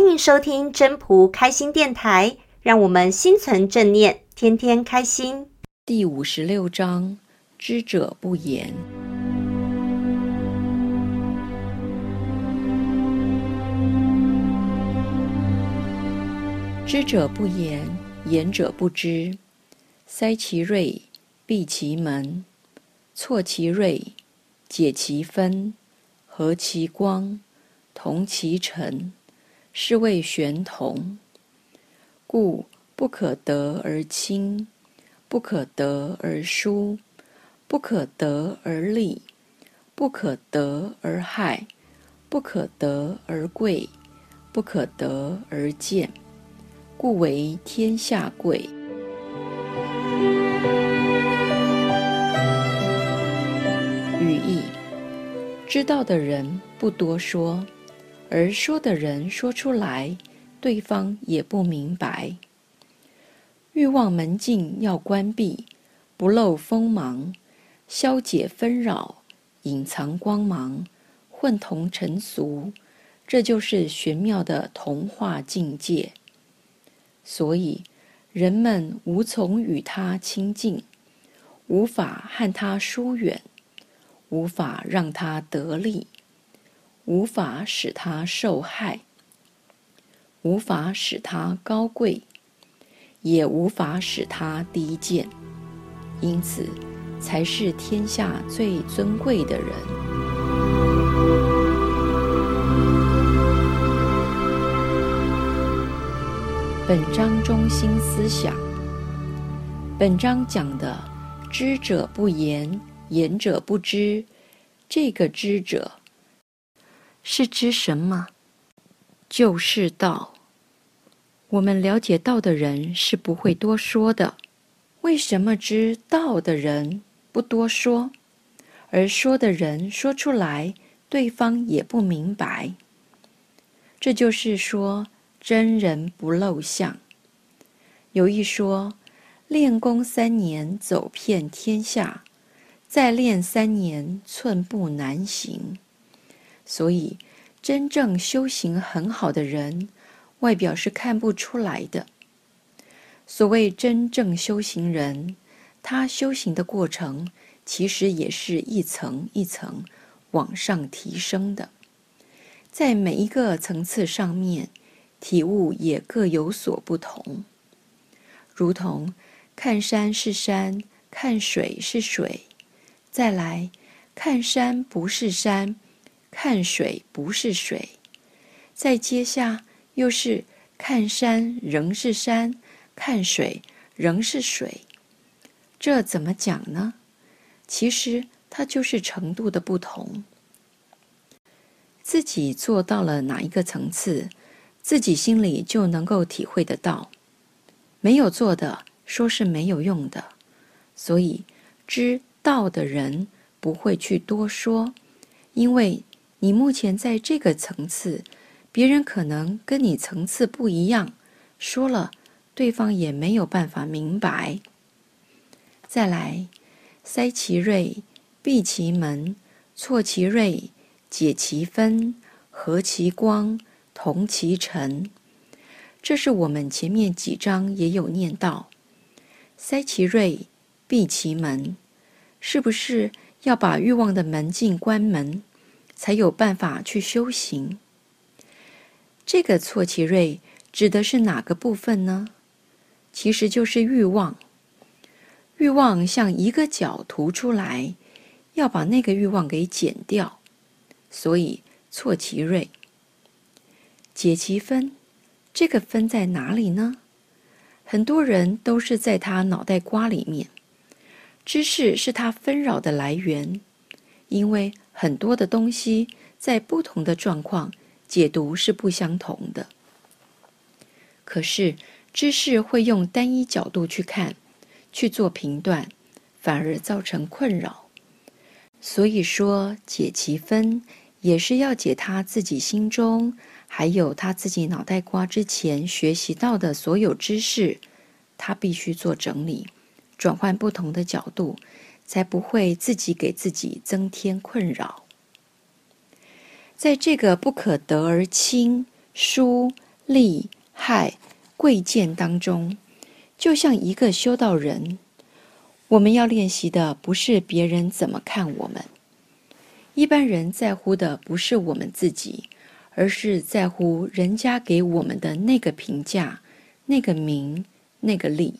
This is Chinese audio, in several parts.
欢迎收听真朴开心电台，让我们心存正念，天天开心。第五十六章：知者不言。知者不言，言者不知。塞其锐，闭其门，错其锐，解其分，和其光，同其尘，是谓玄同。故不可得而亲，不可得而疏，不可得而利，不可得而害，不可得而贵，不可得而贱。故为天下贵。语义：知道的人不多说，而说的人说出来，对方也不明白。欲望门禁要关闭，不露锋芒，消解纷扰，隐藏光芒，混同尘俗，这就是玄妙的同化境界。所以，人们无从与他亲近，无法和他疏远，无法让他得利，无法使他受害，无法使他高贵，也无法使他低贱。因此，才是天下最尊贵的人。本章中心思想：本章讲的“知者不言，言者不知”，这个“知者”是知什么？就是道。我们了解道的人是不会多说的。为什么知道的人不多说，而说的人说出来，对方也不明白？这就是说。真人不露相。有一说，练功三年走遍天下，再练三年寸步难行。所以，真正修行很好的人，外表是看不出来的。所谓真正修行人，他修行的过程，其实也是一层一层往上提升的，在每一个层次上面。体悟也各有所不同，如同看山是山，看水是水，再来看山不是山，看水不是水，再接下又是看山仍是山，看水仍是水，这怎么讲呢？其实它就是程度的不同，自己做到了哪一个层次，自己心里就能够体会得到，没有做的说是没有用的，所以知道的人不会去多说，因为你目前在这个层次，别人可能跟你层次不一样，说了对方也没有办法明白。再来，塞其锐，闭其门，错其锐，解其分，和其光。同其尘，这是我们前面几章也有念到。塞其锐，闭其门，是不是要把欲望的门禁关门，才有办法去修行？这个错其锐指的是哪个部分呢？其实就是欲望。欲望像一个角突出来，要把那个欲望给剪掉，所以错其锐。解其分，这个分在哪里呢？很多人都是在他脑袋瓜里面。知识是他纷扰的来源，因为很多的东西在不同的状况解读是不相同的。可是知识会用单一角度去看，去做评断，反而造成困扰。所以说，解其分也是要解他自己心中。还有他自己脑袋瓜之前学习到的所有知识，他必须做整理，转换不同的角度，才不会自己给自己增添困扰。在这个不可得而亲疏利害贵贱当中，就像一个修道人，我们要练习的不是别人怎么看我们。一般人在乎的不是我们自己，而是在乎人家给我们的那个评价、那个名、那个利。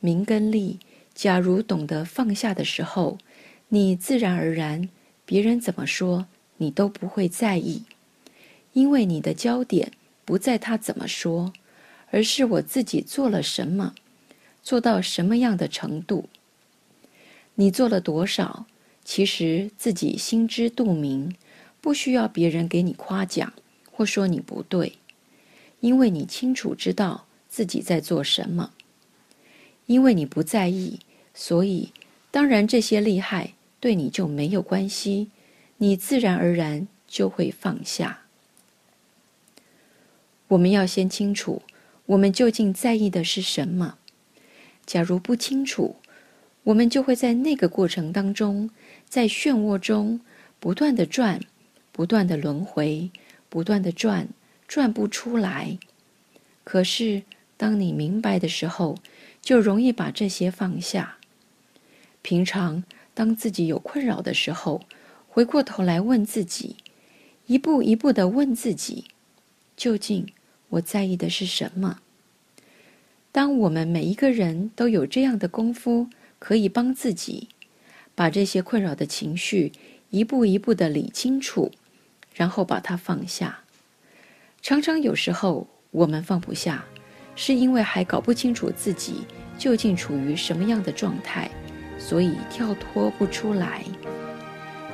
名跟利，假如懂得放下的时候，你自然而然，别人怎么说，你都不会在意，因为你的焦点不在他怎么说，而是我自己做了什么，做到什么样的程度。你做了多少？其实自己心知肚明，不需要别人给你夸奖或说你不对，因为你清楚知道自己在做什么。因为你不在意，所以当然这些利害对你就没有关系，你自然而然就会放下。我们要先清楚，我们究竟在意的是什么。假如不清楚，我们就会在那个过程当中，在漩涡中不断地转，不断地轮回，不断地转，转不出来。可是当你明白的时候，就容易把这些放下。平常当自己有困扰的时候，回过头来问自己，一步一步地问自己，究竟我在意的是什么？当我们每一个人都有这样的功夫，可以帮自己把这些困扰的情绪一步一步地理清楚，然后把它放下。常常有时候我们放不下，是因为还搞不清楚自己究竟处于什么样的状态，所以跳脱不出来。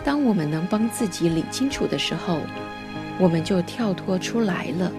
当我们能帮自己理清楚的时候，我们就跳脱出来了。